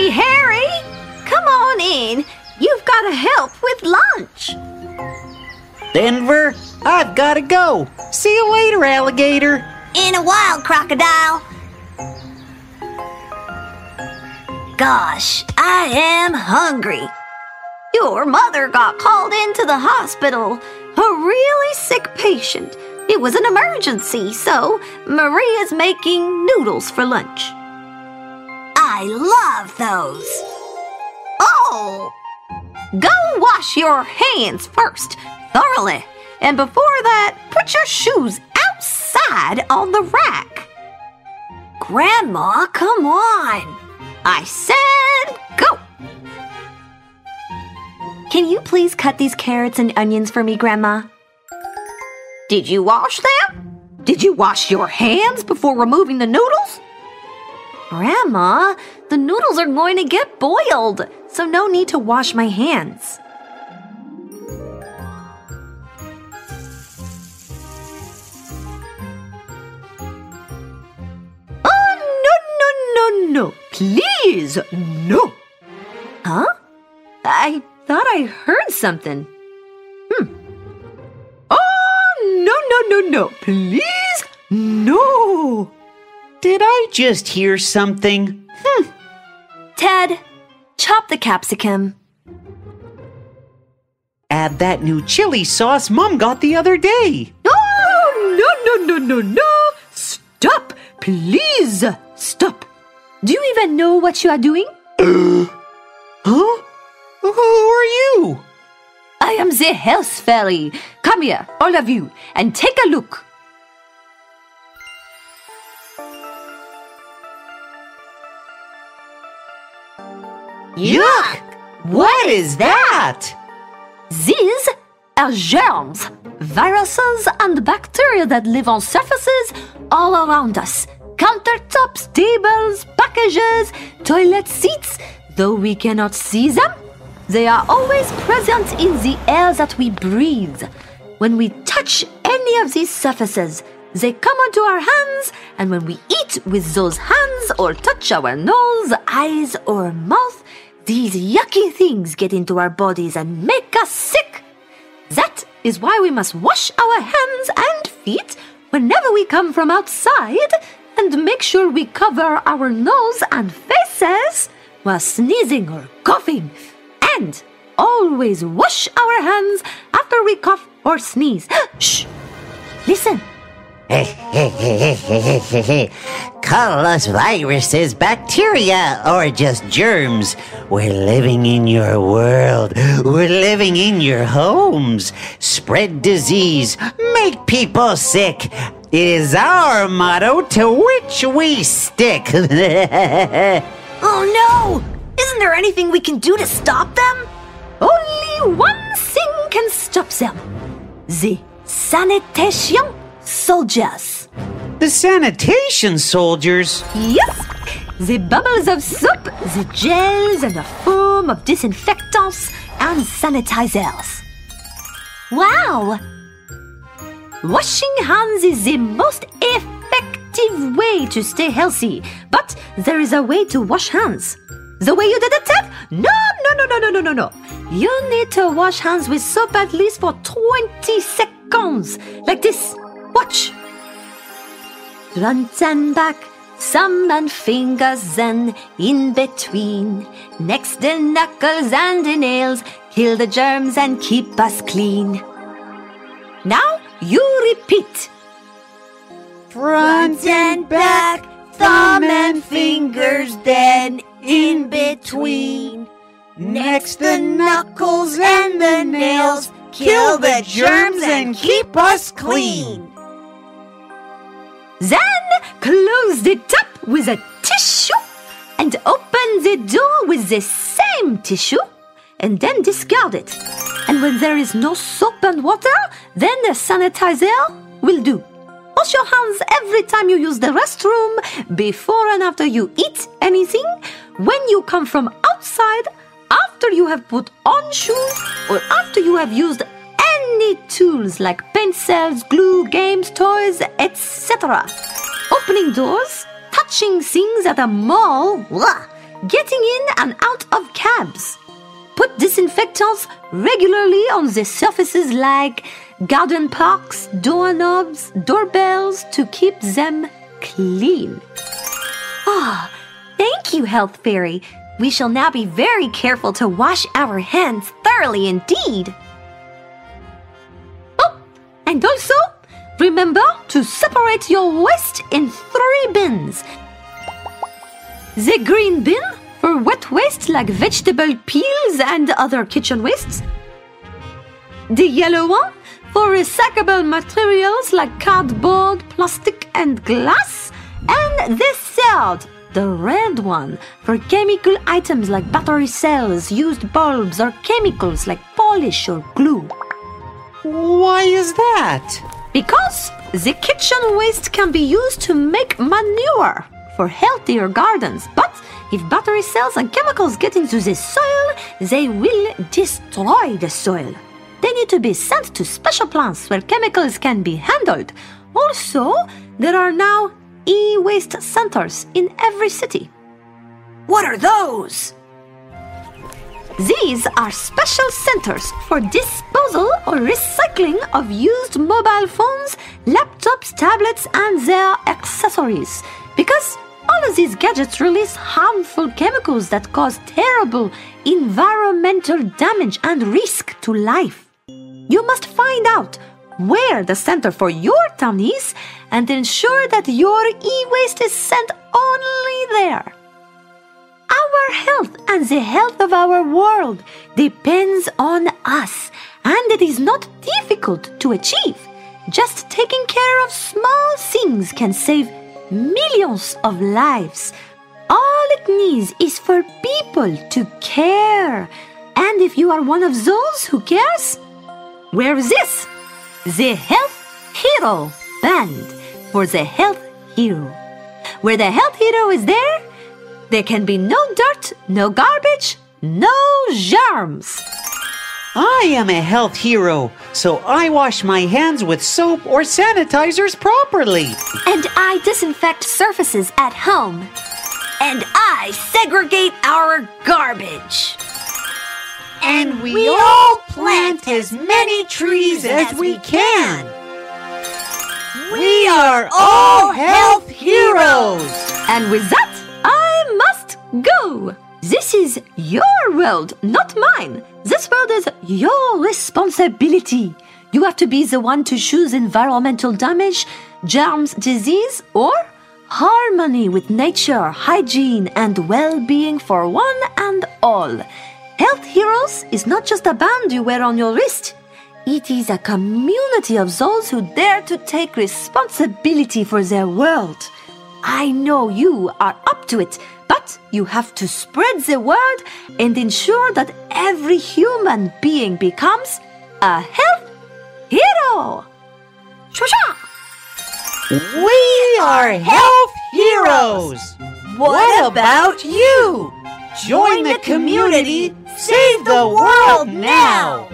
Hey, Harry! Come on in. You've got to help with lunch. Denver, I've got to go. See you later, alligator. In a while, crocodile. Gosh, I am hungry. Your mother got called into the hospital. A really sick patient. It was an emergency, so Maria's making noodles for lunch. I love those. Oh! Go wash your hands first, thoroughly. And before that, put your shoes outside on the rack. Grandma, come on. I said go. Can you please cut these carrots and onions for me, Grandma? Did you wash them? Did you wash your hands before removing the noodles? Grandma, the noodles are going to get boiled, so no need to wash my hands. Oh, no, no, no, no. Please, no. Huh? I thought I heard something. Hmm. Oh, no, no, no, no. Please, no. Did I just hear something? Hmm. Ted, chop the capsicum. Add that new chili sauce Mom got the other day. Oh, no, no, no, no, no. Stop, please. Stop. Do you even know what you are doing? Huh? Who are you? I am the health fairy. Come here, all of you, and take a look. Yuck! What is that? These are germs, viruses, and bacteria that live on surfaces all around us. Countertops, tables, packages, toilet seats. Though we cannot see them, they are always present in the air that we breathe. When we touch any of these surfaces, they come onto our hands, and when we eat with those hands or touch our nose, eyes, or mouth, these yucky things get into our bodies and make us sick. That is why we must wash our hands and feet whenever we come from outside and make sure we cover our nose and faces while sneezing or coughing. And always wash our hands after we cough or sneeze. Shh! Listen. Call us viruses, bacteria, or just germs. We're living in your world. We're living in your homes. Spread disease. Make people sick. It is our motto to which we stick. Oh no! Isn't there anything we can do to stop them? Only one thing can stop them. The sanitation soldiers. The sanitation soldiers. Yes! The bubbles of soap, the gels, and the foam of disinfectants and sanitizers. Wow! Washing hands is the most effective way to stay healthy, but there is a way to wash hands. The way you did it, Ted? No, no, no, no, no, no, no, no. You need to wash hands with soap at least for 20 seconds. Like this. Watch. Front and back, thumb and fingers, and in between. Next the knuckles and the nails, kill the germs and keep us clean. Now you repeat. Front and back, thumb and fingers, then in between. Next the knuckles and the nails, kill the germs and keep us clean. Then close the top with a tissue and open the door with the same tissue and then discard it. And when there is no soap and water, then the sanitizer will do. Wash your hands every time you use the restroom, before and after you eat anything, when you come from outside, after you have put on shoes, or after you have used tools like pencils, glue, games, toys, etc. Opening doors, touching things at a mall, blah, getting in and out of cabs. Put disinfectants regularly on the surfaces like garden parks, doorknobs, doorbells to keep them clean. Ah, thank you, Health Fairy. We shall now be very careful to wash our hands thoroughly indeed. And also, remember to separate your waste in three bins. The green bin for wet waste like vegetable peels and other kitchen wastes. The yellow one for recyclable materials like cardboard, plastic, and glass. And the third, the red one, for chemical items like battery cells, used bulbs, or chemicals like polish or glue. Why is that? Because the kitchen waste can be used to make manure for healthier gardens. But if battery cells and chemicals get into the soil, they will destroy the soil. They need to be sent to special plants where chemicals can be handled. Also, there are now e waste centers in every city. What are those? These are special centers for disposal or recycling of used mobile phones, laptops, tablets, and their accessories. Because all of these gadgets release harmful chemicals that cause terrible environmental damage and risk to life. You must find out where the center for your town is and ensure that your e waste is sent only the health of our world depends on us, and it is not difficult to achieve. Just taking care of small things can save millions of lives. All it needs is for people to care. And if you are one of those who cares, wear this the Health Hero Band for the Health Hero. Where the Health Hero is there, there can be no dirt, no garbage, no germs. I am a health hero, so I wash my hands with soap or sanitizers properly. And I disinfect surfaces at home. And I segregate our garbage. And we, We all plant as many trees as we can. We are all health heroes. And with that, go. This is your world, not mine. This world is your responsibility. You have to be the one to choose environmental damage, germs, disease, or harmony with nature, hygiene, and well being for one and all. Health Heroes is not just a band you wear on your wrist. It is a community of those who dare to take responsibility for their world. I know you are up to it, but you have to spread the word and ensure that every human being becomes a health hero. We are health heroes. What about you? Join the community. Save the world now.